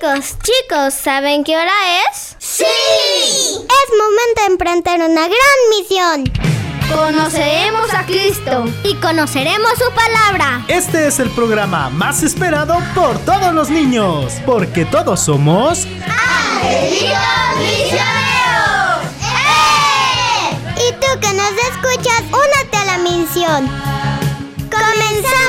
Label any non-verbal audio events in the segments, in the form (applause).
Chicos, chicos, ¿saben qué hora es? ¡Sí! Es momento de emprender una gran misión. Conoceremos a Cristo y conoceremos su palabra. Este es el programa más esperado por todos los niños, porque todos somos... ¡Angelitos Misioneros! ¡Eh! Y tú que nos escuchas, únete a la misión. ¡Comenzamos!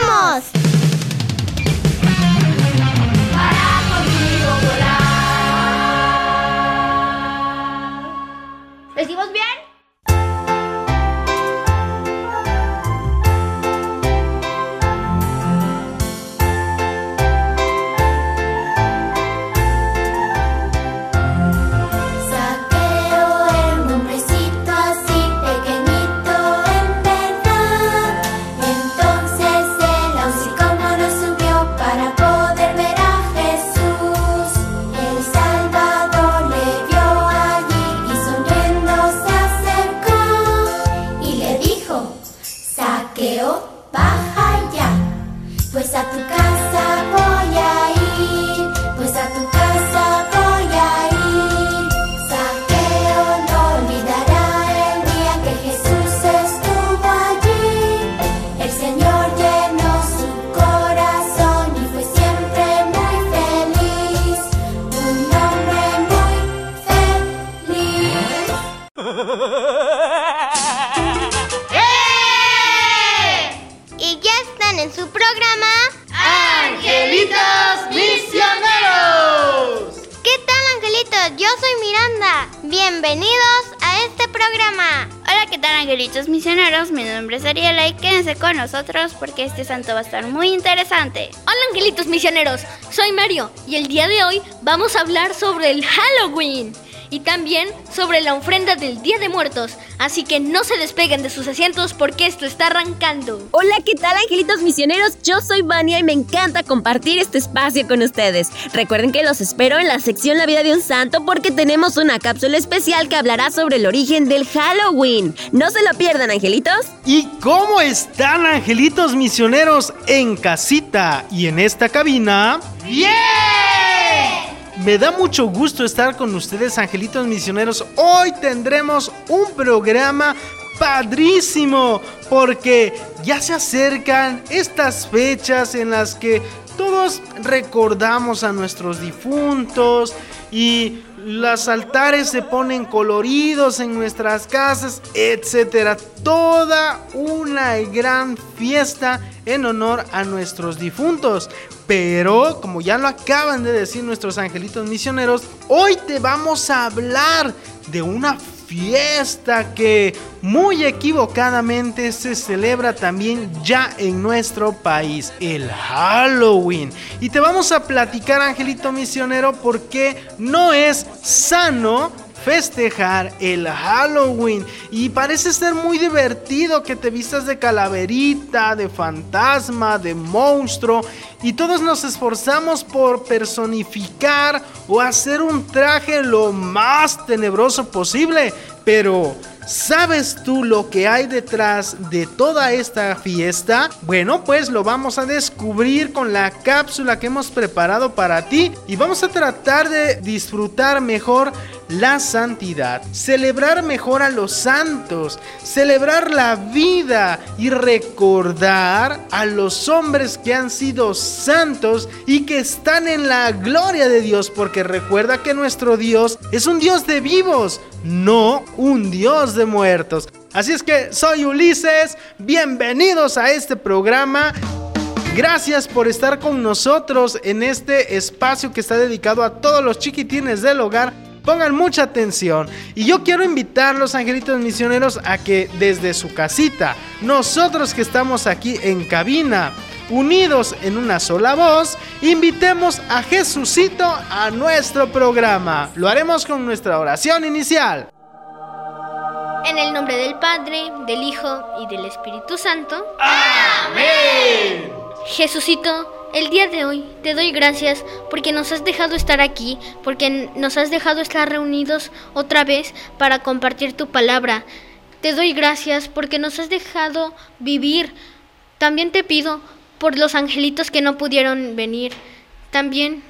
Nosotros porque este santo va a estar muy interesante. Hola angelitos misioneros, soy Mario y el día de hoy vamos a hablar sobre el Halloween y también sobre la ofrenda del Día de Muertos, así que no se despeguen de sus asientos porque esto está arrancando. Hola, ¿qué tal angelitos misioneros? Yo soy Vania y me encanta compartir este espacio con ustedes. Recuerden que los espero en la sección La vida de un santo porque tenemos una cápsula especial que hablará sobre el origen del Halloween. No se lo pierdan, angelitos. ¿Y cómo están angelitos misioneros en casita y en esta cabina? ¡Bien! Me da mucho gusto estar con ustedes, angelitos misioneros. Hoy tendremos un programa padrísimo porque ya se acercan estas fechas en las que todos recordamos a nuestros difuntos y los altares se ponen coloridos en nuestras casas, etcétera. Toda una gran fiesta en honor a nuestros difuntos. Pero, como ya lo acaban de decir nuestros angelitos misioneros, hoy te vamos a hablar de una fiesta que muy equivocadamente se celebra también ya en nuestro país, el Halloween. Y te vamos a platicar, angelito misionero, por qué no es sano festejar el Halloween. Y parece ser muy divertido que te vistas de calaverita, de fantasma, de monstruo. Y todos nos esforzamos por personificar o hacer un traje lo más tenebroso posible, pero ¿Sabes tú lo que hay detrás de toda esta fiesta? Bueno, pues lo vamos a descubrir con la cápsula que hemos preparado para ti. Y vamos a tratar de disfrutar mejor la santidad, celebrar mejor a los santos, celebrar la vida y recordar a los hombres que han sido santos y que están en la gloria de Dios, porque recuerda que nuestro Dios es un Dios de vivos, no un Dios de muertos. Así es que soy Ulises, bienvenidos a este programa. Gracias por estar con nosotros en este espacio que está dedicado a todos los chiquitines del hogar. Pongan mucha atención. Y yo quiero invitar a los angelitos misioneros a que desde su casita, nosotros que estamos aquí en cabina, unidos en una sola voz, invitemos a Jesucito a nuestro programa. Lo haremos con nuestra oración inicial. En el nombre del Padre, del Hijo y del Espíritu Santo. ¡Amén! Jesucito, el día de hoy te doy gracias porque nos has dejado estar aquí, porque nos has dejado estar reunidos otra vez para compartir tu palabra. Te doy gracias porque nos has dejado vivir. También te pido por los angelitos que no pudieron venir. También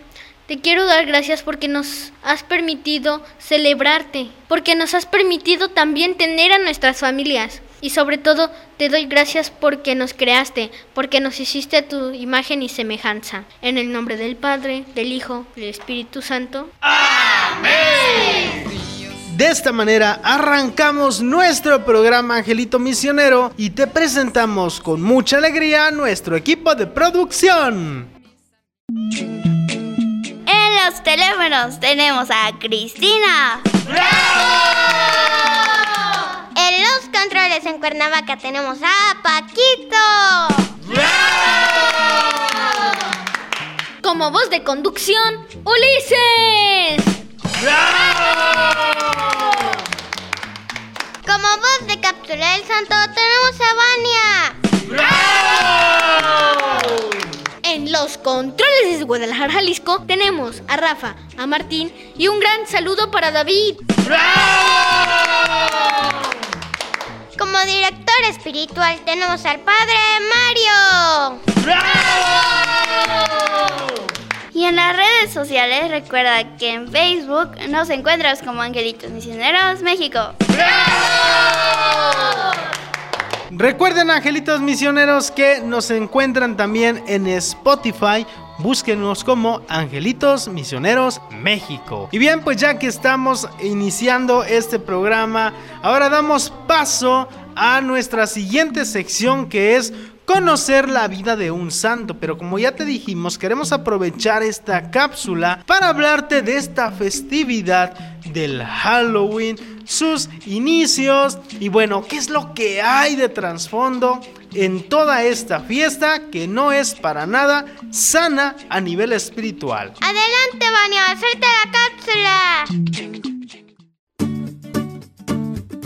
Te quiero dar gracias porque nos has permitido celebrarte, porque nos has permitido también tener a nuestras familias. Y sobre todo te doy gracias porque nos creaste, porque nos hiciste a tu imagen y semejanza. En el nombre del Padre, del Hijo, del Espíritu Santo. Amén. De esta manera arrancamos nuestro programa Angelito Misionero y te presentamos con mucha alegría a nuestro equipo de producción. En los teléfonos tenemos a Cristina. Los controles en Cuernavaca tenemos a Paquito. Como voz de conducción, Ulises. Como voz de captura del santo tenemos a Vania. En los controles de Guadalajara, Jalisco, tenemos a Rafa, a Martín y un gran saludo para David. Como director espiritual tenemos al padre Mario. Y en las redes sociales recuerda que en Facebook nos encuentras como Angelitos Misioneros México. Recuerden, angelitos misioneros, que nos encuentran también en Spotify. Búsquenos como Angelitos Misioneros México. Y bien, pues ya que estamos iniciando este programa, ahora damos paso a nuestra siguiente sección que es conocer la vida de un santo. Pero como ya te dijimos, queremos aprovechar esta cápsula para hablarte de esta festividad del Halloween, sus inicios y bueno, qué es lo que hay de trasfondo en toda esta fiesta que no es para nada sana a nivel espiritual. Adelante, Vania, hacerte la cápsula.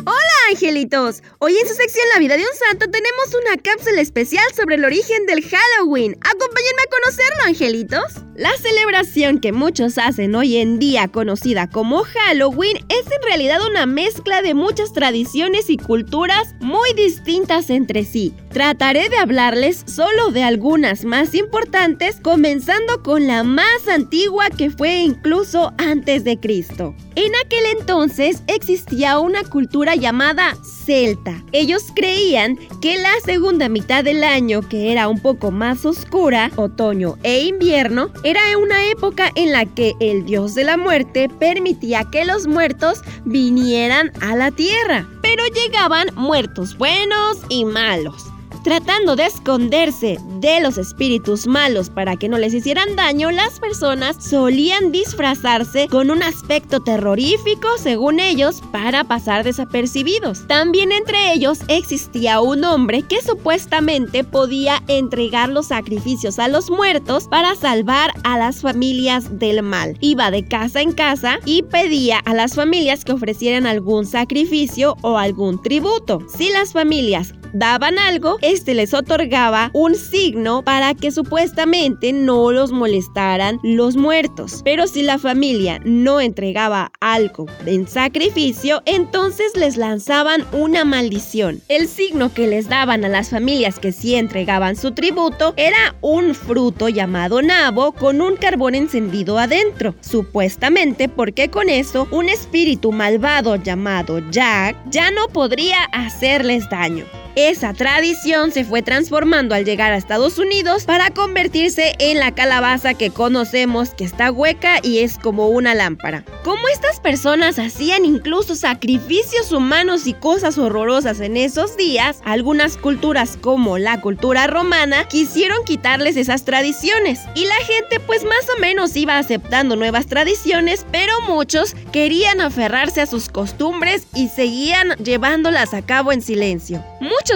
Hola angelitos, hoy en su sección La vida de un santo tenemos una cápsula especial sobre el origen del Halloween. Acompáñenme a conocerlo angelitos. La celebración que muchos hacen hoy en día conocida como Halloween es en realidad una mezcla de muchas tradiciones y culturas muy distintas entre sí. Trataré de hablarles solo de algunas más importantes, comenzando con la más antigua que fue incluso antes de Cristo. En aquel entonces existía una cultura llamada celta. Ellos creían que la segunda mitad del año, que era un poco más oscura, otoño e invierno, era una época en la que el dios de la muerte permitía que los muertos vinieran a la tierra. Pero llegaban muertos buenos y malos tratando de esconderse de los espíritus malos para que no les hicieran daño, las personas solían disfrazarse con un aspecto terrorífico, según ellos, para pasar desapercibidos. También entre ellos existía un hombre que supuestamente podía entregar los sacrificios a los muertos para salvar a las familias del mal. Iba de casa en casa y pedía a las familias que ofrecieran algún sacrificio o algún tributo. Si las familias daban algo, este les otorgaba un signo para que supuestamente no los molestaran los muertos. Pero si la familia no entregaba algo en sacrificio, entonces les lanzaban una maldición. El signo que les daban a las familias que sí entregaban su tributo era un fruto llamado nabo con un carbón encendido adentro, supuestamente porque con eso un espíritu malvado llamado Jack ya no podría hacerles daño. Esa tradición se fue transformando al llegar a Estados Unidos para convertirse en la calabaza que conocemos que está hueca y es como una lámpara. Como estas personas hacían incluso sacrificios humanos y cosas horrorosas en esos días, algunas culturas como la cultura romana quisieron quitarles esas tradiciones y la gente pues más o menos iba aceptando nuevas tradiciones, pero muchos querían aferrarse a sus costumbres y seguían llevándolas a cabo en silencio.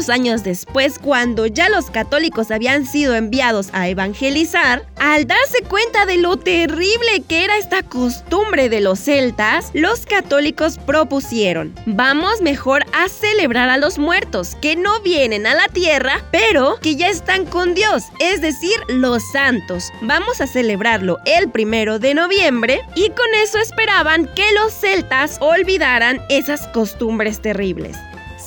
Años después, cuando ya los católicos habían sido enviados a evangelizar, al darse cuenta de lo terrible que era esta costumbre de los celtas, los católicos propusieron, vamos mejor a celebrar a los muertos, que no vienen a la tierra, pero que ya están con Dios, es decir, los santos. Vamos a celebrarlo el primero de noviembre y con eso esperaban que los celtas olvidaran esas costumbres terribles.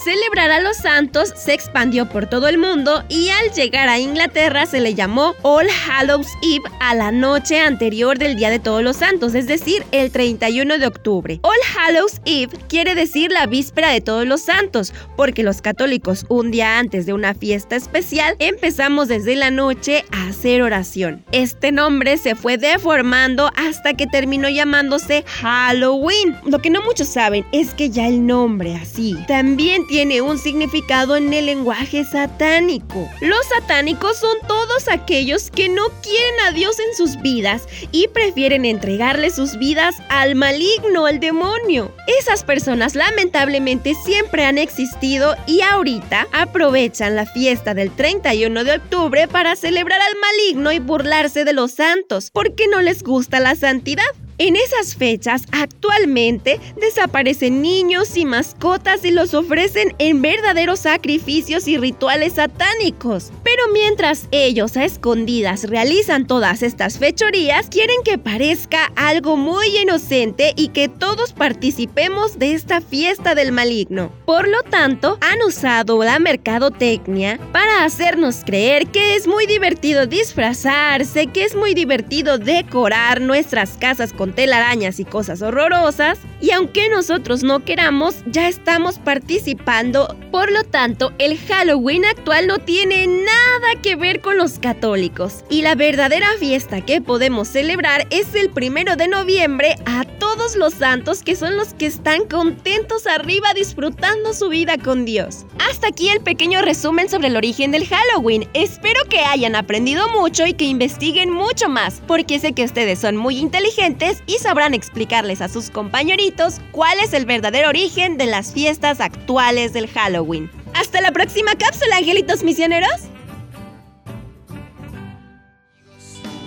Celebrar a los santos se expandió por todo el mundo y al llegar a Inglaterra se le llamó All Hallows Eve a la noche anterior del Día de Todos los Santos, es decir, el 31 de octubre. All Hallows Eve quiere decir la víspera de Todos los Santos, porque los católicos un día antes de una fiesta especial empezamos desde la noche a hacer oración. Este nombre se fue deformando hasta que terminó llamándose Halloween. Lo que no muchos saben es que ya el nombre así también tiene un significado en el lenguaje satánico. Los satánicos son todos aquellos que no quieren a Dios en sus vidas y prefieren entregarle sus vidas al maligno, al demonio. Esas personas lamentablemente siempre han existido y ahorita aprovechan la fiesta del 31 de octubre para celebrar al maligno y burlarse de los santos porque no les gusta la santidad. En esas fechas, actualmente, desaparecen niños y mascotas y los ofrecen en verdaderos sacrificios y rituales satánicos. Pero mientras ellos a escondidas realizan todas estas fechorías, quieren que parezca algo muy inocente y que todos participemos de esta fiesta del maligno. Por lo tanto, han usado la mercadotecnia para hacernos creer que es muy divertido disfrazarse, que es muy divertido decorar nuestras casas con telarañas y cosas horrorosas, y aunque nosotros no queramos, ya estamos participando. Por lo tanto, el Halloween actual no tiene nada que ver con los católicos. Y la verdadera fiesta que podemos celebrar es el primero de noviembre a todos los santos que son los que están contentos arriba disfrutando su vida con Dios. Hasta aquí el pequeño resumen sobre el origen del Halloween. Espero que hayan aprendido mucho y que investiguen mucho más, porque sé que ustedes son muy inteligentes y sabrán explicarles a sus compañeritos cuál es el verdadero origen de las fiestas actuales del Halloween. Hasta la próxima cápsula, angelitos misioneros.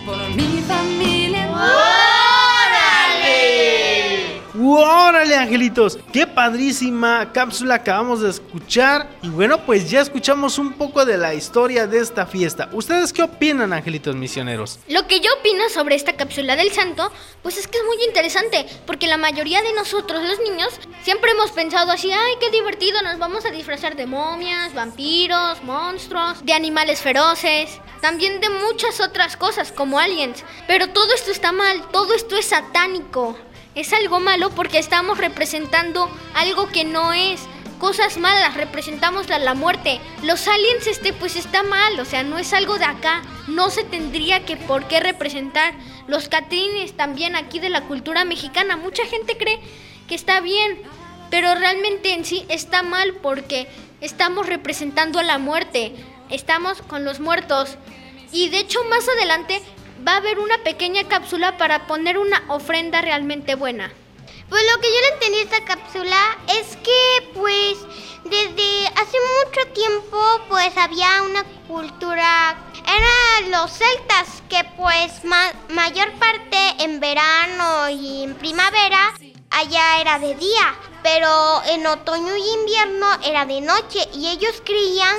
Por mi familia. ¡Órale, angelitos! ¡Qué padrísima cápsula acabamos de escuchar! Y bueno, pues ya escuchamos un poco de la historia de esta fiesta. ¿Ustedes qué opinan, angelitos misioneros? Lo que yo opino sobre esta cápsula del santo, pues es que es muy interesante, porque la mayoría de nosotros, los niños, siempre hemos pensado así, ay, qué divertido, nos vamos a disfrazar de momias, vampiros, monstruos, de animales feroces, también de muchas otras cosas como aliens. Pero todo esto está mal, todo esto es satánico. Es algo malo porque estamos representando algo que no es. Cosas malas, representamos la, muerte. Los aliens, este, pues está mal, o sea, no es algo de acá. No se tendría que por qué representar. Los catrines también aquí de la cultura mexicana. Mucha gente cree que está bien, pero realmente en sí está mal porque estamos representando a la muerte. Estamos con los muertos. Y de hecho más adelante va a haber una pequeña cápsula para poner una ofrenda realmente buena. Pues lo que yo le entendí esta cápsula es que pues desde hace mucho tiempo pues había una cultura, eran los celtas que pues ma- mayor parte en verano y en primavera allá era de día, pero en otoño y invierno era de noche y ellos creían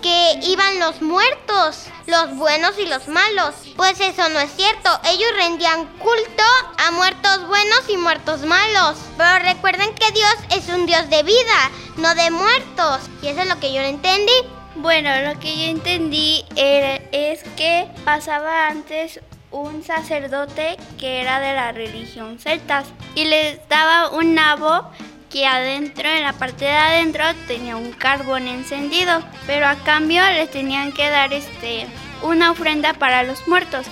que iban los muertos, los buenos y los malos. Pues eso no es cierto, ellos rendían culto a muertos buenos y muertos malos. Pero recuerden que Dios es un Dios de vida, no de muertos. Y eso es lo que yo no entendí. Bueno, lo que yo entendí era- es que pasaba antes un sacerdote que era de la religión celtas y les daba un nabo que adentro, en la parte de adentro, tenía un carbón encendido, pero a cambio les tenían que dar este una ofrenda para los muertos.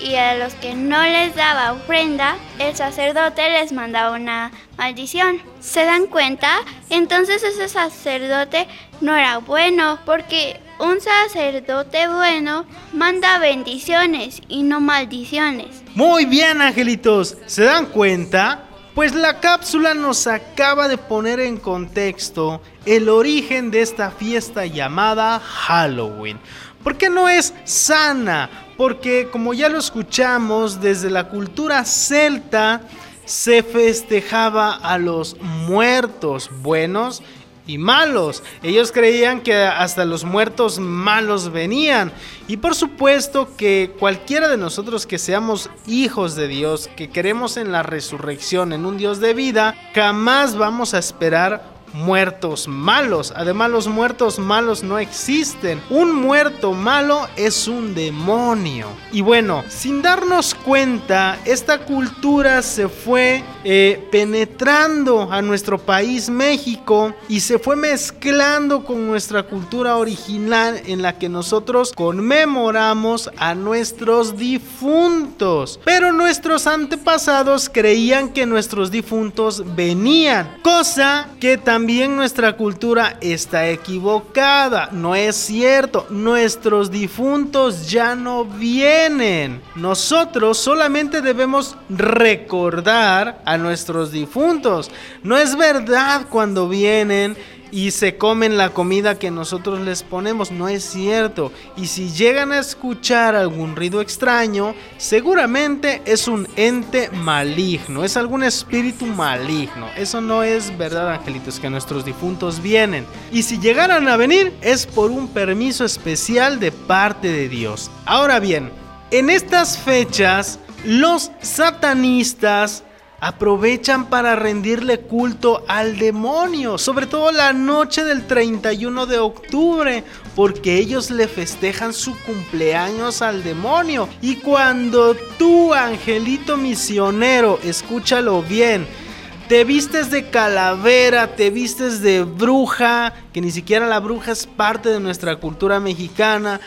Y a los que no les daba ofrenda, el sacerdote les mandaba una maldición. ¿Se dan cuenta? Entonces ese sacerdote no era bueno, porque un sacerdote bueno manda bendiciones y no maldiciones. Muy bien, angelitos. ¿Se dan cuenta? Pues la cápsula nos acaba de poner en contexto el origen de esta fiesta llamada Halloween. ¿Por qué no es sana? Porque como ya lo escuchamos, desde la cultura celta se festejaba a los muertos buenos y malos. Ellos creían que hasta los muertos malos venían. Y por supuesto que cualquiera de nosotros que seamos hijos de Dios, que queremos en la resurrección, en un Dios de vida, jamás vamos a esperar muertos malos. Además, los muertos malos no existen. Un muerto malo es un demonio. Y bueno, sin darnos cuenta, esta cultura se fue eh, penetrando a nuestro país México y se fue mezclando con nuestra cultura original en la que nosotros conmemoramos a nuestros difuntos. Pero nuestros antepasados creían que nuestros difuntos venían, cosa que también nuestra cultura está equivocada. No es cierto, nuestros difuntos ya no vienen. Nosotros solamente debemos recordar a nuestros difuntos. No es verdad cuando vienen y se comen la comida que nosotros les ponemos. No es cierto. Y si llegan a escuchar algún ruido extraño, seguramente es un ente maligno, es algún espíritu maligno. Eso no es verdad, angelitos, que nuestros difuntos vienen. Y si llegaran a venir, es por un permiso especial de parte de Dios. Ahora bien, en estas fechas, los satanistas aprovechan para rendirle culto al demonio, sobre todo la noche del 31 de octubre, porque ellos le festejan su cumpleaños al demonio. Y cuando tú, angelito misionero, escúchalo bien, te vistes de calavera, te vistes de bruja, que ni siquiera la bruja es parte de nuestra cultura mexicana.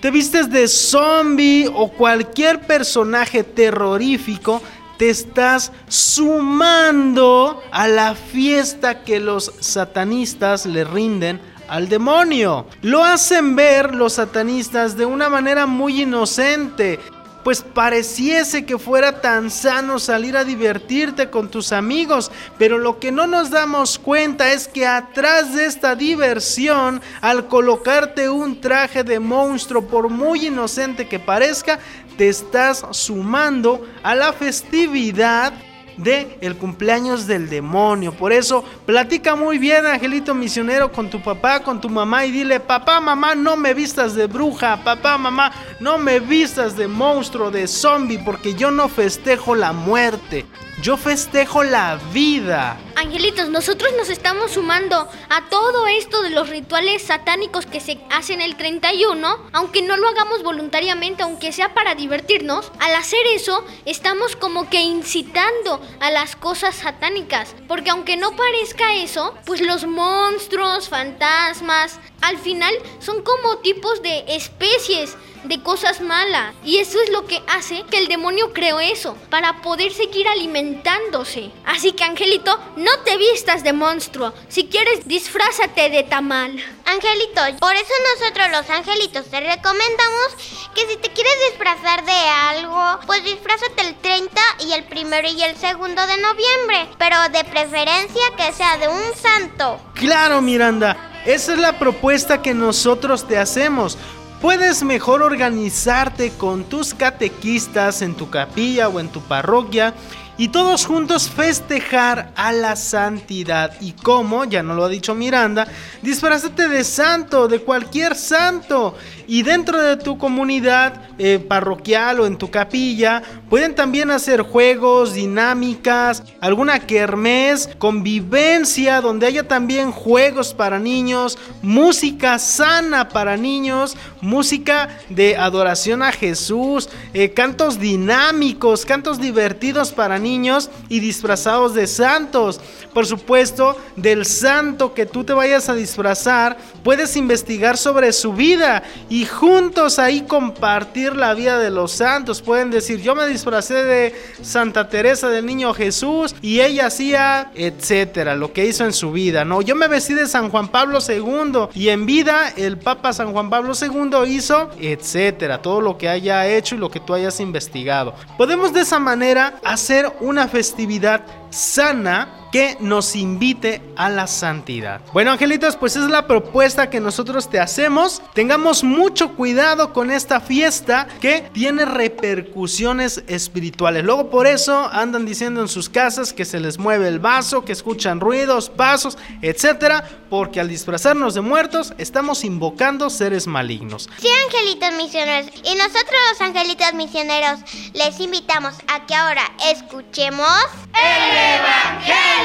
Te vistes de zombie o cualquier personaje terrorífico, te estás sumando a la fiesta que los satanistas le rinden al demonio. Lo hacen ver los satanistas de una manera muy inocente. Pues pareciese que fuera tan sano salir a divertirte con tus amigos, pero lo que no nos damos cuenta es que atrás de esta diversión, al colocarte un traje de monstruo, por muy inocente que parezca, te estás sumando a la festividad de el cumpleaños del demonio. Por eso, platica muy bien, Angelito Misionero, con tu papá, con tu mamá y dile, papá, mamá, no me vistas de bruja, papá, mamá, no me vistas de monstruo, de zombie, porque yo no festejo la muerte. Yo festejo la vida. Angelitos, nosotros nos estamos sumando a todo esto de los rituales satánicos que se hacen el 31, aunque no lo hagamos voluntariamente, aunque sea para divertirnos. Al hacer eso, estamos como que incitando a las cosas satánicas, porque aunque no parezca eso, pues los monstruos, fantasmas, al final son como tipos de especies de cosas malas. Y eso es lo que hace que el demonio creó eso, para poder seguir alimentándose. Así que, Angelito, no te vistas de monstruo. Si quieres, disfrázate de tamal. Angelito, por eso nosotros los angelitos te recomendamos que si te quieres disfrazar de algo, pues disfrázate el 30 y el primero y el segundo de noviembre, pero de preferencia que sea de un santo. Claro, Miranda. Esa es la propuesta que nosotros te hacemos. Puedes mejor organizarte con tus catequistas en tu capilla o en tu parroquia y todos juntos festejar a la santidad. Y como, ya no lo ha dicho Miranda, disfrazate de santo, de cualquier santo. Y dentro de tu comunidad eh, parroquial o en tu capilla, pueden también hacer juegos, dinámicas, alguna kermés, convivencia, donde haya también juegos para niños, música sana para niños, música de adoración a Jesús, eh, cantos dinámicos, cantos divertidos para niños y disfrazados de santos. Por supuesto, del santo que tú te vayas a disfrazar, puedes investigar sobre su vida juntos ahí compartir la vida de los santos. Pueden decir, yo me disfracé de Santa Teresa del Niño Jesús y ella hacía, etcétera, lo que hizo en su vida, ¿no? Yo me vestí de San Juan Pablo II y en vida el Papa San Juan Pablo II hizo, etcétera, todo lo que haya hecho y lo que tú hayas investigado. Podemos de esa manera hacer una festividad sana que nos invite a la santidad. Bueno, angelitos, pues es la propuesta que nosotros te hacemos. Tengamos mucho cuidado con esta fiesta que tiene repercusiones espirituales. Luego por eso andan diciendo en sus casas que se les mueve el vaso, que escuchan ruidos, pasos, etcétera, porque al disfrazarnos de muertos estamos invocando seres malignos. Sí, angelitos misioneros. Y nosotros los angelitos misioneros les invitamos a que ahora escuchemos El Evangelio.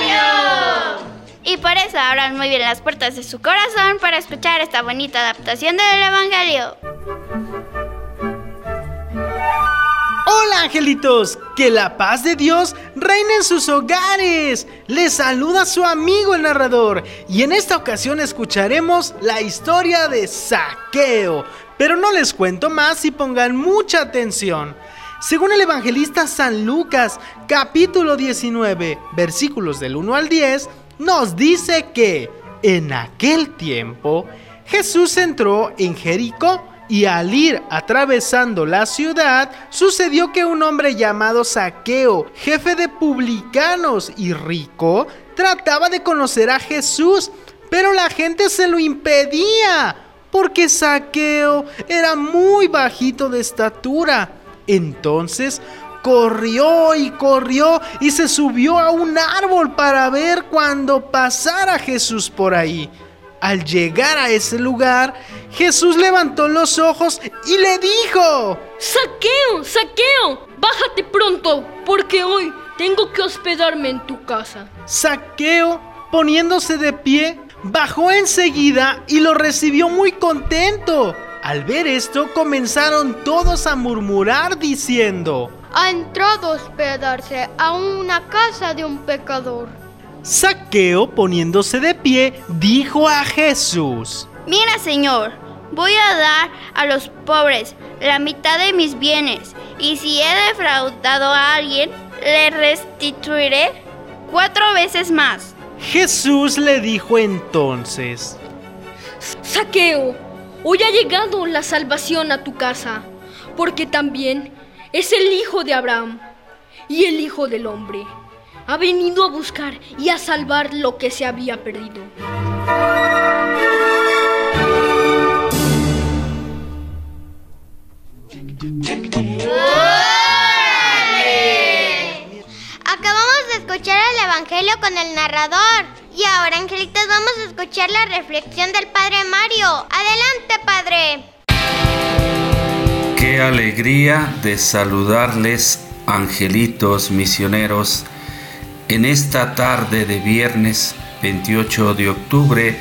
Y por eso abran muy bien las puertas de su corazón para escuchar esta bonita adaptación del Evangelio. Hola angelitos, que la paz de Dios reine en sus hogares. Les saluda su amigo el narrador y en esta ocasión escucharemos la historia de Saqueo. Pero no les cuento más y pongan mucha atención. Según el evangelista San Lucas, capítulo 19, versículos del 1 al 10, nos dice que en aquel tiempo Jesús entró en Jericó y al ir atravesando la ciudad, sucedió que un hombre llamado Saqueo, jefe de publicanos y rico, trataba de conocer a Jesús, pero la gente se lo impedía, porque Saqueo era muy bajito de estatura. Entonces corrió y corrió y se subió a un árbol para ver cuando pasara Jesús por ahí. Al llegar a ese lugar, Jesús levantó los ojos y le dijo, Saqueo, saqueo, bájate pronto, porque hoy tengo que hospedarme en tu casa. Saqueo, poniéndose de pie, bajó enseguida y lo recibió muy contento. Al ver esto, comenzaron todos a murmurar diciendo, Ha entrado a hospedarse a una casa de un pecador. Saqueo, poniéndose de pie, dijo a Jesús, Mira, Señor, voy a dar a los pobres la mitad de mis bienes, y si he defraudado a alguien, le restituiré cuatro veces más. Jesús le dijo entonces, Saqueo, hoy ha llegado la salvación a tu casa, porque también es el hijo de Abraham y el hijo del hombre. Ha venido a buscar y a salvar lo que se había perdido. Acabamos de escuchar el Evangelio con el narrador. Y ahora, angelitos, vamos a escuchar la reflexión del Padre Mario. Adelante, Padre. Qué alegría de saludarles, angelitos misioneros, en esta tarde de viernes 28 de octubre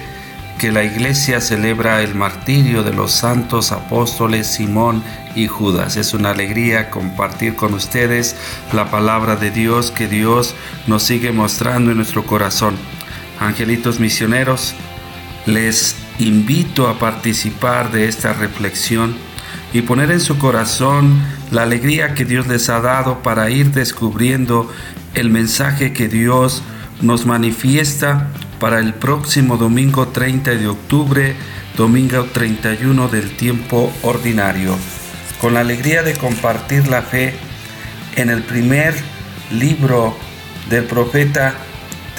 que la iglesia celebra el martirio de los santos apóstoles Simón y Judas. Es una alegría compartir con ustedes la palabra de Dios que Dios nos sigue mostrando en nuestro corazón. Angelitos misioneros, les invito a participar de esta reflexión y poner en su corazón la alegría que Dios les ha dado para ir descubriendo el mensaje que Dios nos manifiesta para el próximo domingo 30 de octubre, domingo 31 del tiempo ordinario, con la alegría de compartir la fe en el primer libro del profeta,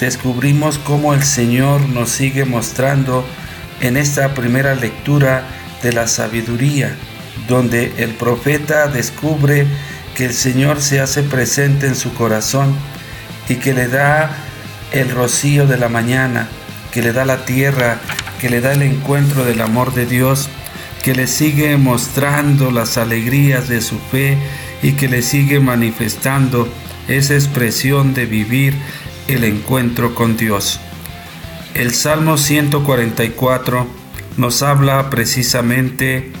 descubrimos cómo el Señor nos sigue mostrando en esta primera lectura de la sabiduría, donde el profeta descubre que el Señor se hace presente en su corazón y que le da el rocío de la mañana, que le da la tierra, que le da el encuentro del amor de Dios, que le sigue mostrando las alegrías de su fe y que le sigue manifestando esa expresión de vivir el encuentro con Dios. El Salmo 144 nos habla precisamente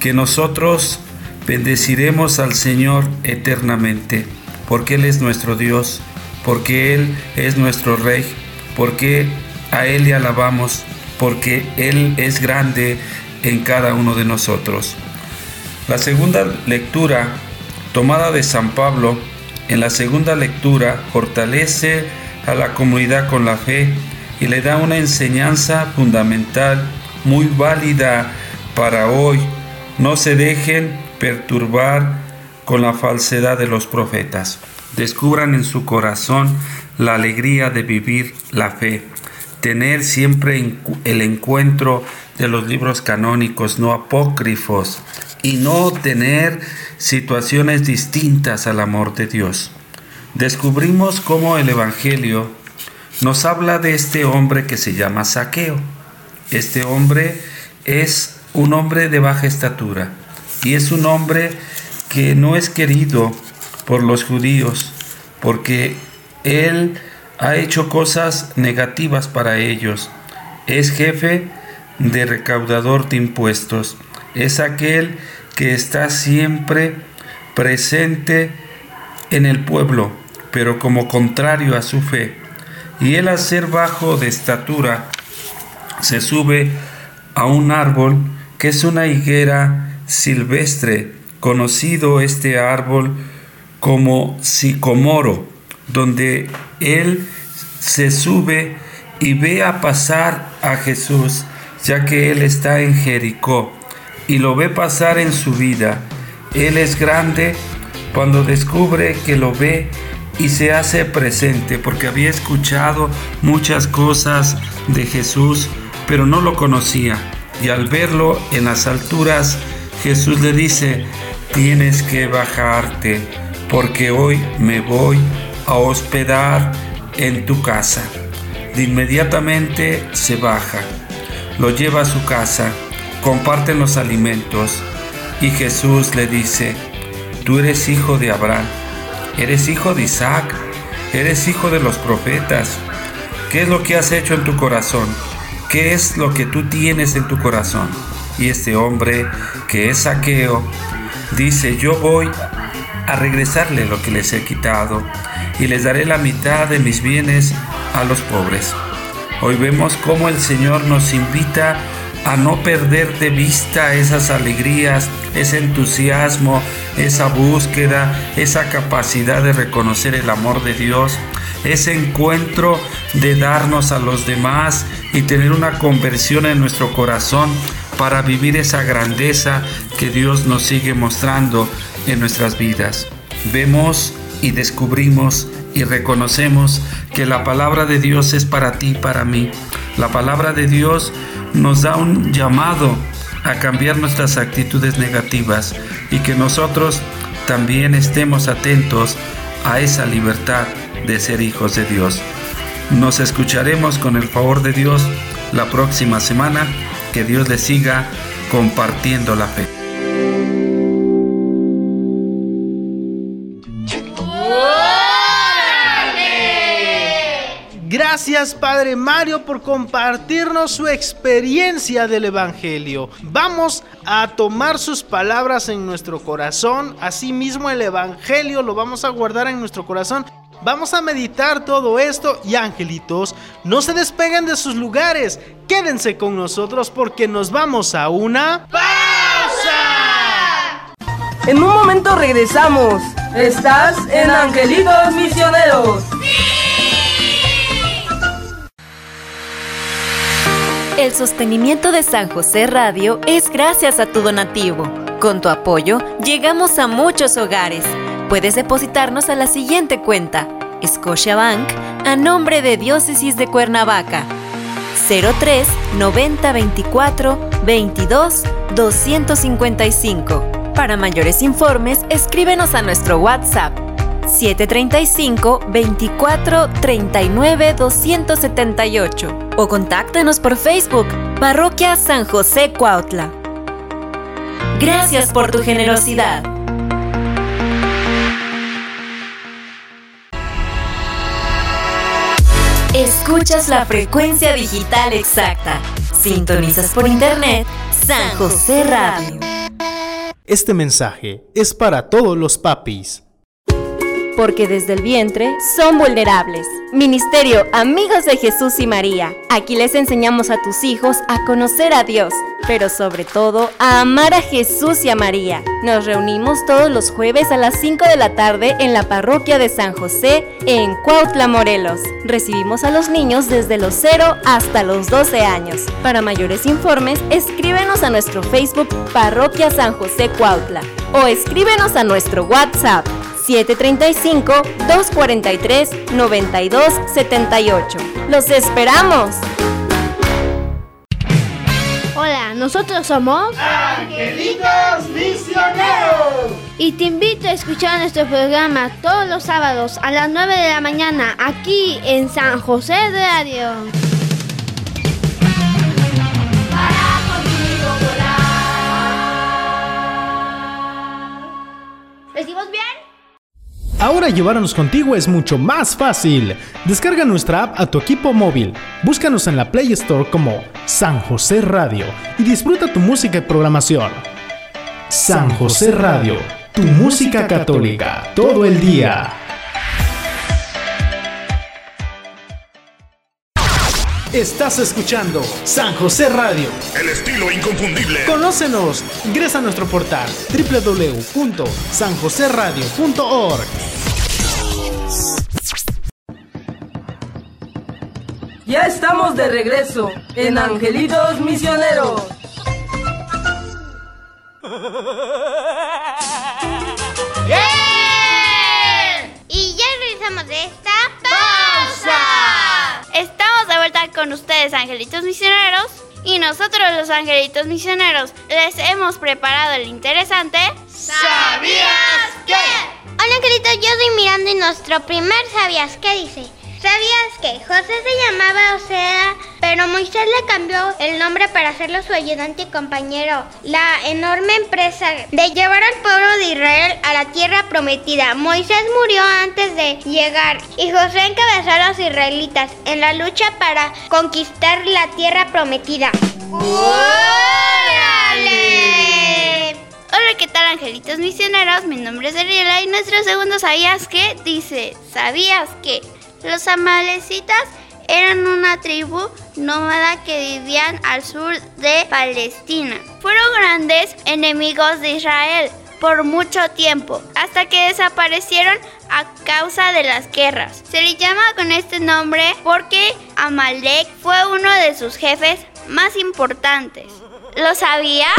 que nosotros bendeciremos al Señor eternamente, porque Él es nuestro Dios porque Él es nuestro Rey, porque a Él le alabamos, porque Él es grande en cada uno de nosotros. La segunda lectura, tomada de San Pablo, en la segunda lectura fortalece a la comunidad con la fe y le da una enseñanza fundamental muy válida para hoy. No se dejen perturbar con la falsedad de los profetas descubran en su corazón la alegría de vivir la fe, tener siempre el encuentro de los libros canónicos, no apócrifos, y no tener situaciones distintas al amor de Dios. Descubrimos cómo el Evangelio nos habla de este hombre que se llama Saqueo. Este hombre es un hombre de baja estatura y es un hombre que no es querido por los judíos, porque él ha hecho cosas negativas para ellos. Es jefe de recaudador de impuestos. Es aquel que está siempre presente en el pueblo, pero como contrario a su fe. Y él al ser bajo de estatura, se sube a un árbol que es una higuera silvestre, conocido este árbol como sicomoro, donde él se sube y ve a pasar a Jesús, ya que él está en Jericó, y lo ve pasar en su vida. Él es grande cuando descubre que lo ve y se hace presente, porque había escuchado muchas cosas de Jesús, pero no lo conocía. Y al verlo en las alturas, Jesús le dice, tienes que bajarte, porque hoy me voy a hospedar en tu casa. De inmediatamente se baja, lo lleva a su casa, comparten los alimentos y Jesús le dice, tú eres hijo de Abraham, eres hijo de Isaac, eres hijo de los profetas. ¿Qué es lo que has hecho en tu corazón? ¿Qué es lo que tú tienes en tu corazón? Y este hombre, que es saqueo, dice, yo voy a regresarle lo que les he quitado y les daré la mitad de mis bienes a los pobres. Hoy vemos cómo el Señor nos invita a no perder de vista esas alegrías, ese entusiasmo, esa búsqueda, esa capacidad de reconocer el amor de Dios, ese encuentro de darnos a los demás y tener una conversión en nuestro corazón para vivir esa grandeza que Dios nos sigue mostrando en nuestras vidas. Vemos y descubrimos y reconocemos que la palabra de Dios es para ti, para mí. La palabra de Dios nos da un llamado a cambiar nuestras actitudes negativas y que nosotros también estemos atentos a esa libertad de ser hijos de Dios. Nos escucharemos con el favor de Dios la próxima semana. Que Dios le siga compartiendo la fe. Gracias Padre Mario por compartirnos su experiencia del Evangelio. Vamos a tomar sus palabras en nuestro corazón. Asimismo el Evangelio lo vamos a guardar en nuestro corazón. Vamos a meditar todo esto y angelitos, no se despeguen de sus lugares. Quédense con nosotros porque nos vamos a una pausa. En un momento regresamos. Estás en Angelitos Misioneros. El sostenimiento de San José Radio es gracias a tu donativo. Con tu apoyo, llegamos a muchos hogares. Puedes depositarnos a la siguiente cuenta, Scotiabank, a nombre de Diócesis de Cuernavaca. 03 90 24 22 255. Para mayores informes, escríbenos a nuestro WhatsApp 735 24 39 278 o contáctanos por Facebook Parroquia San José Cuautla. Gracias por tu generosidad. Escuchas la frecuencia digital exacta. Sintonizas por internet San José Radio. Este mensaje es para todos los papis porque desde el vientre son vulnerables. Ministerio Amigos de Jesús y María. Aquí les enseñamos a tus hijos a conocer a Dios, pero sobre todo a amar a Jesús y a María. Nos reunimos todos los jueves a las 5 de la tarde en la parroquia de San José en Cuautla, Morelos. Recibimos a los niños desde los 0 hasta los 12 años. Para mayores informes, escríbenos a nuestro Facebook Parroquia San José Cuautla o escríbenos a nuestro WhatsApp 735-243-9278. ¡Los esperamos! Hola, nosotros somos Angelitos Misioneros. Y te invito a escuchar nuestro programa todos los sábados a las 9 de la mañana aquí en San José de Radio. ¿Decimos bien? Ahora llevarnos contigo es mucho más fácil. Descarga nuestra app a tu equipo móvil. Búscanos en la Play Store como San José Radio y disfruta tu música y programación. San José Radio, tu música católica, todo el día. Estás escuchando San José Radio. El estilo inconfundible. Conócenos. Ingresa a nuestro portal www.sanjoseradio.org. Ya estamos de regreso en Angelitos Misioneros. (laughs) Y ya regresamos de con ustedes, angelitos misioneros. Y nosotros, los angelitos misioneros, les hemos preparado el interesante. ¿Sabías qué? Hola, Angelito, yo soy Miranda y nuestro primer ¿Sabías qué? dice. ¿Sabías que José se llamaba Osea, pero Moisés le cambió el nombre para hacerlo su ayudante y compañero? La enorme empresa de llevar al pueblo de Israel a la tierra prometida. Moisés murió antes de llegar y José encabezó a los israelitas en la lucha para conquistar la tierra prometida. ¡Órale! Hola, ¿qué tal, angelitos misioneros? Mi nombre es Ariela y nuestro segundo ¿Sabías qué? Dice, ¿sabías que los amalecitas eran una tribu nómada que vivían al sur de Palestina? Fueron grandes enemigos de Israel por mucho tiempo, hasta que desaparecieron a causa de las guerras. Se le llama con este nombre porque Amalek fue uno de sus jefes más importantes. ¿Lo sabías?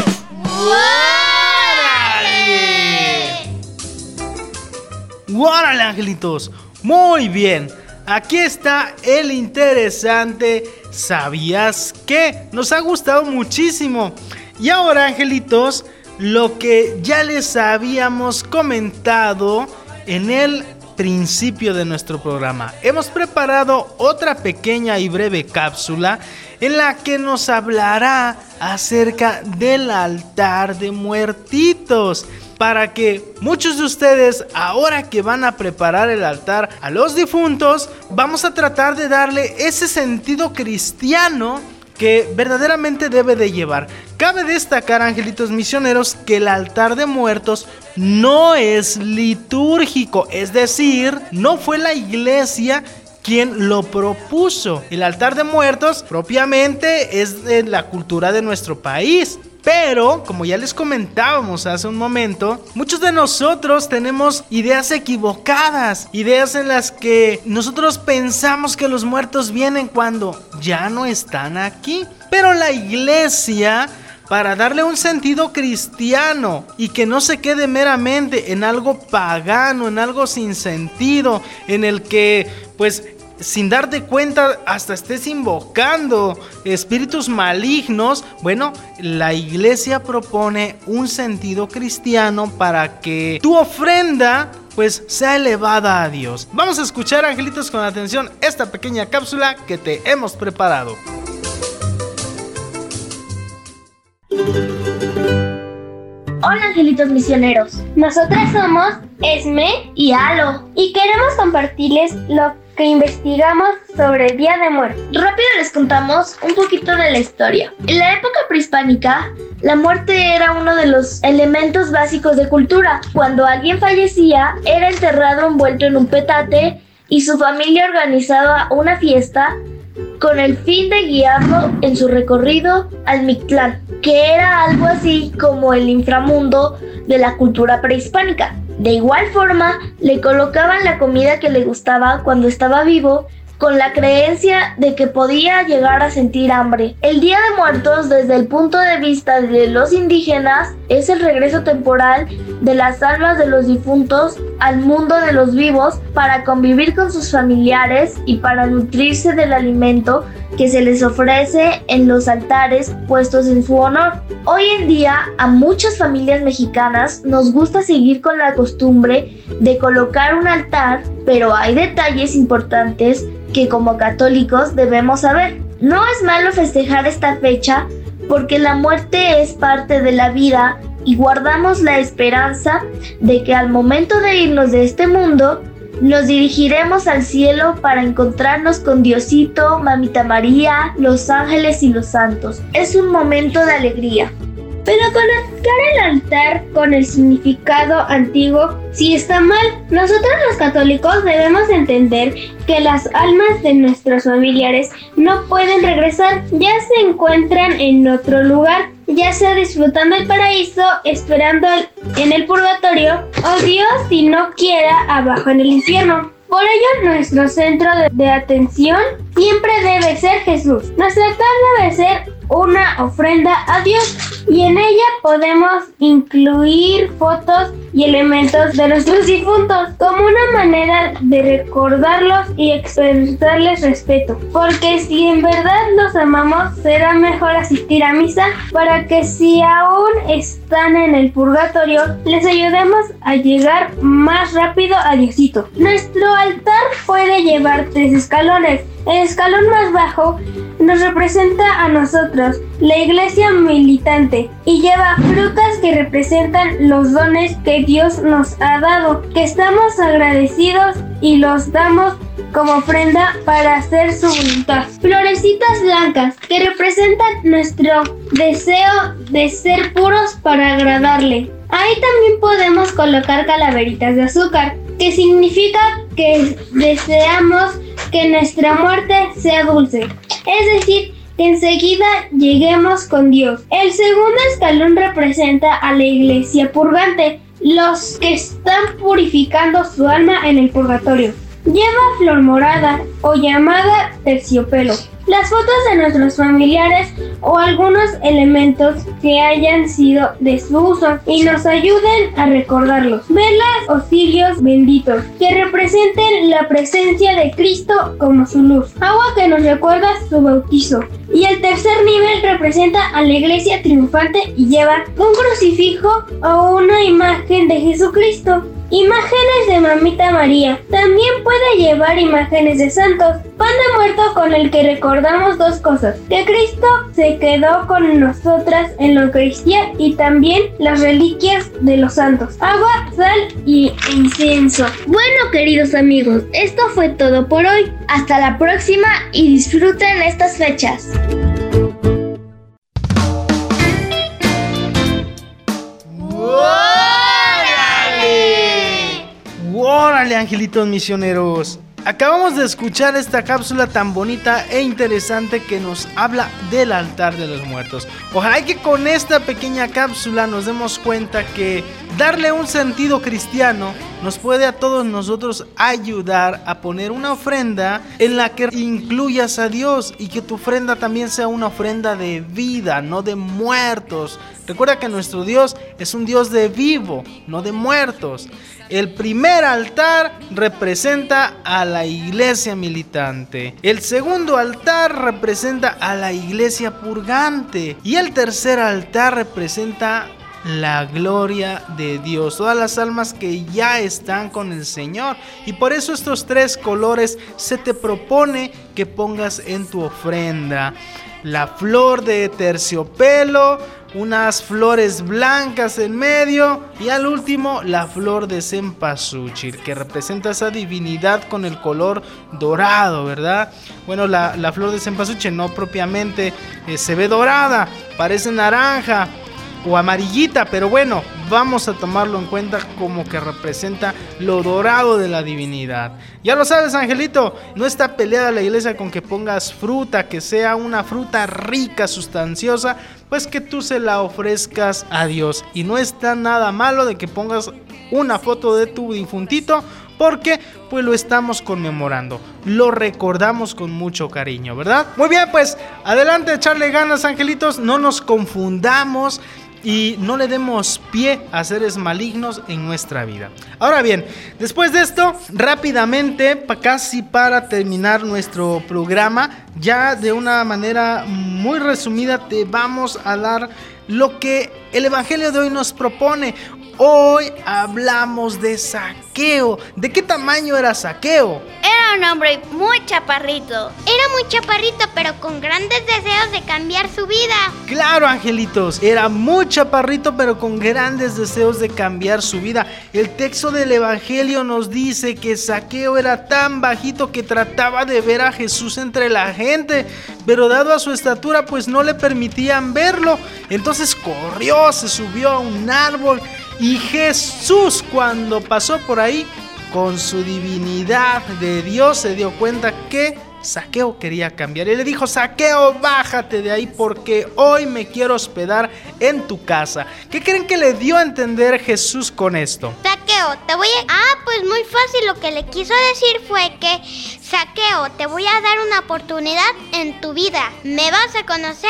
¡Órale, angelitos! Muy bien. Aquí está el interesante ¿Sabías qué? Nos ha gustado muchísimo. Y ahora, angelitos, lo que ya les habíamos comentado en el principio de nuestro programa. Hemos preparado otra pequeña y breve cápsula en la que nos hablará acerca del altar de muertitos. Para que muchos de ustedes, ahora que van a preparar el altar a los difuntos, vamos a tratar de darle ese sentido cristiano que verdaderamente debe de llevar. Cabe destacar, angelitos misioneros, que el altar de muertos no es litúrgico, es decir, no fue la iglesia quien lo propuso. El altar de muertos propiamente es de la cultura de nuestro país. Pero, como ya les comentábamos hace un momento, muchos de nosotros tenemos ideas equivocadas, ideas en las que nosotros pensamos que los muertos vienen cuando ya no están aquí. Pero la iglesia para darle un sentido cristiano y que no se quede meramente en algo pagano, en algo sin sentido, en el que pues sin darte cuenta hasta estés invocando espíritus malignos, bueno, la iglesia propone un sentido cristiano para que tu ofrenda pues sea elevada a Dios. Vamos a escuchar, angelitos, con atención esta pequeña cápsula que te hemos preparado. Hola angelitos misioneros, nosotras somos Esme y Alo y queremos compartirles lo que investigamos sobre el Día de Muertos. Rápido les contamos un poquito de la historia. En la época prehispánica, la muerte era uno de los elementos básicos de cultura. Cuando alguien fallecía, era enterrado envuelto en un petate y su familia organizaba una fiesta con el fin de guiarlo en su recorrido al Mictlán, que era algo así como el inframundo de la cultura prehispánica. De igual forma, le colocaban la comida que le gustaba cuando estaba vivo con la creencia de que podía llegar a sentir hambre. El Día de Muertos, desde el punto de vista de los indígenas, es el regreso temporal de las almas de los difuntos al mundo de los vivos para convivir con sus familiares y para nutrirse del alimento que se les ofrece en los altares puestos en su honor. Hoy en día a muchas familias mexicanas nos gusta seguir con la costumbre de colocar un altar, pero hay detalles importantes que como católicos debemos saber. No es malo festejar esta fecha porque la muerte es parte de la vida y guardamos la esperanza de que al momento de irnos de este mundo, nos dirigiremos al cielo para encontrarnos con Diosito, Mamita María, los ángeles y los santos. Es un momento de alegría. Pero conectar el altar con el significado antiguo sí está mal. Nosotros los católicos debemos entender que las almas de nuestros familiares no pueden regresar, ya se encuentran en otro lugar, ya sea disfrutando el paraíso, esperando en el purgatorio, o Dios si no quiera abajo en el infierno. Por ello, nuestro centro de, atención siempre debe ser Jesús. Nuestro altar debe ser una ofrenda a Dios y en ella podemos incluir fotos y elementos de nuestros difuntos como una manera de recordarlos y expresarles respeto. Porque si en verdad los amamos, será mejor asistir a misa para que si aún están en el purgatorio, les ayudemos a llegar más rápido a Diosito. Nuestro altar puede llevar tres escalones. El escalón más bajo nos representa a nosotros, la iglesia militante, y lleva frutas que representan los dones que Dios nos ha dado, que estamos agradecidos y los damos como ofrenda para hacer su voluntad. Florecitas blancas que representan nuestro deseo de ser puros para agradarle. Ahí también podemos colocar calaveritas de azúcar, que significa que deseamos que nuestra muerte sea dulce. Es decir, que enseguida lleguemos con Dios. El segundo escalón representa a la iglesia purgante, los que están purificando su alma en el purgatorio. Lleva flor morada o llamada terciopelo. Las fotos de nuestros familiares o algunos elementos que hayan sido de su uso y nos ayuden a recordarlos. Velas o cirios benditos que representen la presencia de Cristo como su luz. Agua que nos recuerda su bautizo. Y el tercer nivel representa a la iglesia triunfante y lleva un crucifijo o una imagen de Jesucristo. Imágenes de Mamita María. También puede llevar imágenes de santos. Pan de muerto con el que recordamos dos cosas. Que Cristo se quedó con nosotras en la Eucaristía y también las reliquias de los santos. Agua, sal y incienso. Bueno, queridos amigos, esto fue todo por hoy. Hasta la próxima y disfruten estas fechas. ¡Órale, angelitos misioneros! Acabamos de escuchar esta cápsula tan bonita e interesante que nos habla del altar de los muertos. Ojalá que con esta pequeña cápsula nos demos cuenta que darle un sentido cristiano nos puede a todos nosotros ayudar a poner una ofrenda en la que incluyas a Dios y que tu ofrenda también sea una ofrenda de vida, no de muertos. Recuerda que nuestro Dios es un Dios de vivo, no de muertos. El primer altar representa a la iglesia militante. El segundo altar representa a la iglesia purgante. Y el tercer altar representa la gloria de Dios, todas las almas que ya están con el Señor. Y por eso estos tres colores se te propone que pongas en tu ofrenda. La flor de terciopelo, unas flores blancas en medio y al último la flor de cempasúchil que representa esa divinidad con el color dorado, ¿verdad? Bueno, la, la flor de cempasúchil no propiamente eh, se ve dorada, parece naranja o amarillita, pero bueno, vamos a tomarlo en cuenta como que representa lo dorado de la divinidad. Ya lo sabes, Angelito, no está peleada la iglesia con que pongas fruta, que sea una fruta rica, sustanciosa, pues que tú se la ofrezcas a Dios. Y no está nada malo de que pongas una foto de tu difuntito porque pues lo estamos conmemorando, lo recordamos con mucho cariño, ¿verdad? Muy bien, pues adelante, echarle ganas, angelitos, no nos confundamos y no le demos pie a seres malignos en nuestra vida. Ahora bien, después de esto, rápidamente, casi para terminar nuestro programa, ya de una manera muy resumida te vamos a dar lo que el Evangelio de hoy nos propone. Hoy hablamos de saqueo. ¿De qué tamaño era saqueo? Era un hombre muy chaparrito. Era muy chaparrito, pero con grandes deseos de cambiar su vida. Claro, angelitos, era muy chaparrito, pero con grandes deseos de cambiar su vida. El texto del Evangelio nos dice que Saqueo era tan bajito que trataba de ver a Jesús entre la gente, pero dado a su estatura, pues no le permitían verlo. Entonces corrió, se subió a un árbol y Jesús cuando pasó por ahí, con su divinidad de Dios, se dio cuenta que Saqueo quería cambiar. Y le dijo, Saqueo, bájate de ahí porque hoy me quiero hospedar en tu casa. ¿Qué creen que le dio a entender Jesús con esto? Saqueo, te voy a... Ah, pues muy fácil. Lo que le quiso decir fue que, Saqueo, te voy a dar una oportunidad en tu vida. Me vas a conocer,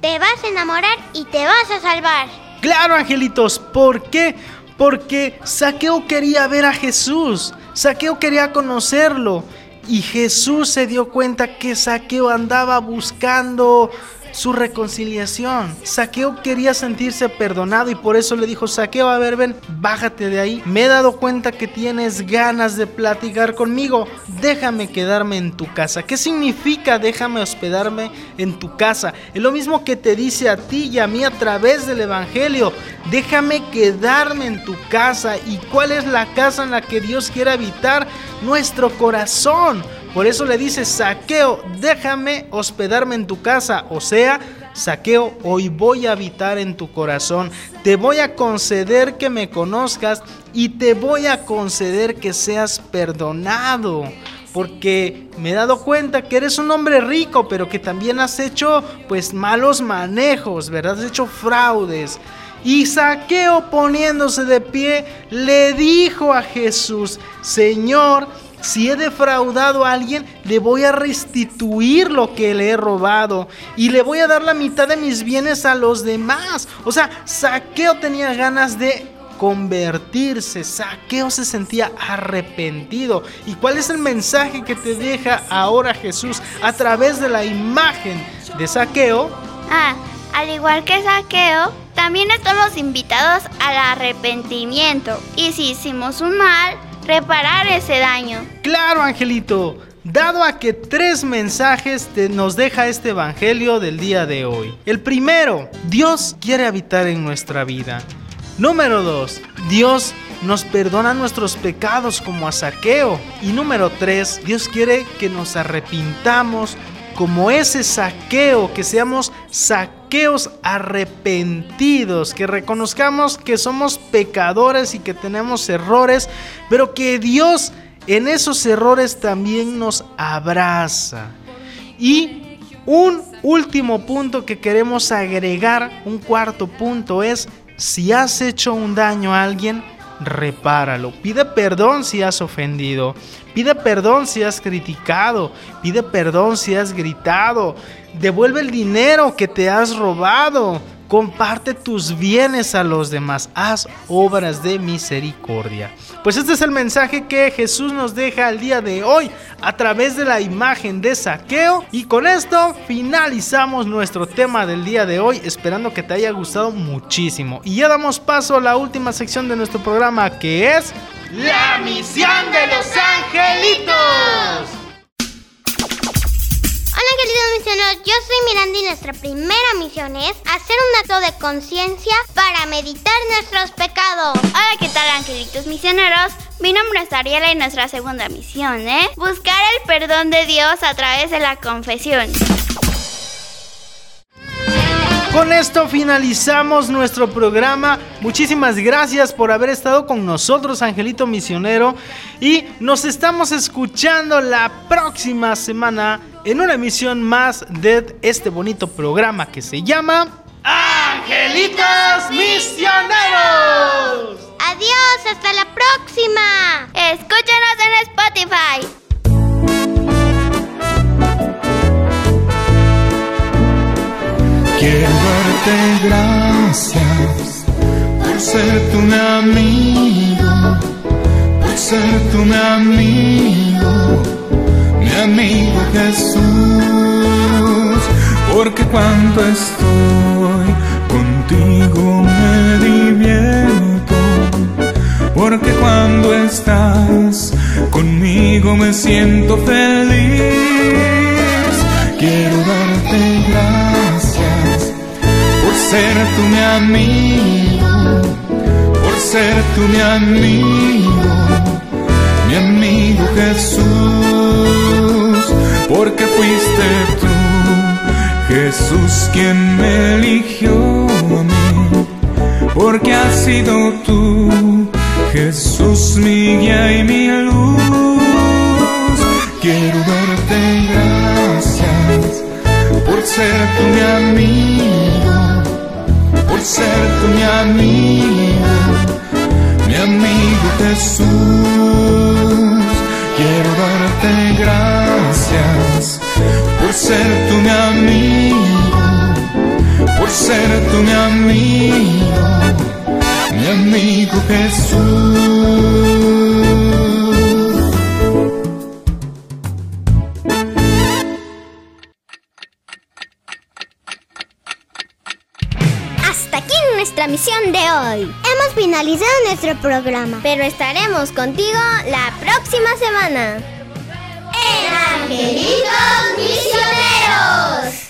te vas a enamorar y te vas a salvar. Claro, angelitos, ¿por qué? Porque Saqueo quería ver a Jesús. Saqueo quería conocerlo. Y Jesús se dio cuenta que Saqueo andaba buscando su reconciliación. Saqueo quería sentirse perdonado y por eso le dijo, Saqueo, a ver, ven, bájate de ahí. Me he dado cuenta que tienes ganas de platicar conmigo. Déjame quedarme en tu casa. ¿Qué significa déjame hospedarme en tu casa? Es lo mismo que te dice a ti y a mí a través del Evangelio. Déjame quedarme en tu casa. ¿Y cuál es la casa en la que Dios quiere habitar? Nuestro corazón. Por eso le dice, saqueo, déjame hospedarme en tu casa. O sea, saqueo, hoy voy a habitar en tu corazón. Te voy a conceder que me conozcas y te voy a conceder que seas perdonado. Porque me he dado cuenta que eres un hombre rico, pero que también has hecho pues malos manejos, ¿verdad? Has hecho fraudes. Y Saqueo poniéndose de pie le dijo a Jesús, Señor, si he defraudado a alguien, le voy a restituir lo que le he robado y le voy a dar la mitad de mis bienes a los demás. O sea, Saqueo tenía ganas de convertirse. Saqueo se sentía arrepentido. ¿Y cuál es el mensaje que te deja ahora Jesús a través de la imagen de Saqueo? Ah, al igual que Saqueo, también estamos invitados al arrepentimiento. Y si hicimos un mal, reparar ese daño. Claro, Angelito. Dado a que tres mensajes te nos deja este Evangelio del día de hoy. El primero, Dios quiere habitar en nuestra vida. Número dos, Dios nos perdona nuestros pecados como a saqueo. Y número tres, Dios quiere que nos arrepintamos como ese saqueo, que seamos arrepentidos, que reconozcamos que somos pecadores y que tenemos errores, pero que Dios en esos errores también nos abraza. Y un último punto que queremos agregar, un cuarto punto es, si has hecho un daño a alguien, repáralo. Pide perdón si has ofendido. Pide perdón si has criticado. Pide perdón si has gritado. Devuelve el dinero que te has robado. Comparte tus bienes a los demás. Haz obras de misericordia. Pues este es el mensaje que Jesús nos deja el día de hoy a través de la imagen de saqueo. Y con esto finalizamos nuestro tema del día de hoy, esperando que te haya gustado muchísimo. Y ya damos paso a la última sección de nuestro programa que es... La misión de los angelitos. Queridos misioneros, yo soy Miranda y nuestra primera misión es hacer un acto de conciencia para meditar nuestros pecados. Hola, ¿qué tal angelitos misioneros? Mi nombre es Ariela y nuestra segunda misión es buscar el perdón de Dios a través de la confesión. Con esto finalizamos nuestro programa. Muchísimas gracias por haber estado con nosotros, Angelito Misionero. Y nos estamos escuchando la próxima semana en una emisión más de este bonito programa que se llama Angelitos Misioneros. Adiós, hasta la próxima. Escúchenos en Spotify. Quiero darte gracias por ser tu mi amigo, por ser tu mi amigo, mi amigo Jesús, porque cuando estoy contigo me divierto, porque cuando estás conmigo me siento feliz. Quiero darte gracias por ser tú mi amigo, por ser tú mi amigo, mi amigo Jesús, porque fuiste tú, Jesús, quien me eligió a mí, porque has sido tú, Jesús, mi guía y mi luz. Quiero darte gracias por ser tú mi amigo, por ser tú mi amigo, mi amigo Jesús. Quiero darte gracias por ser tú mi amigo, por ser tú mi amigo, mi amigo Jesús. Finalizado nuestro programa, pero estaremos contigo la próxima semana. En Angelitos Misioneros.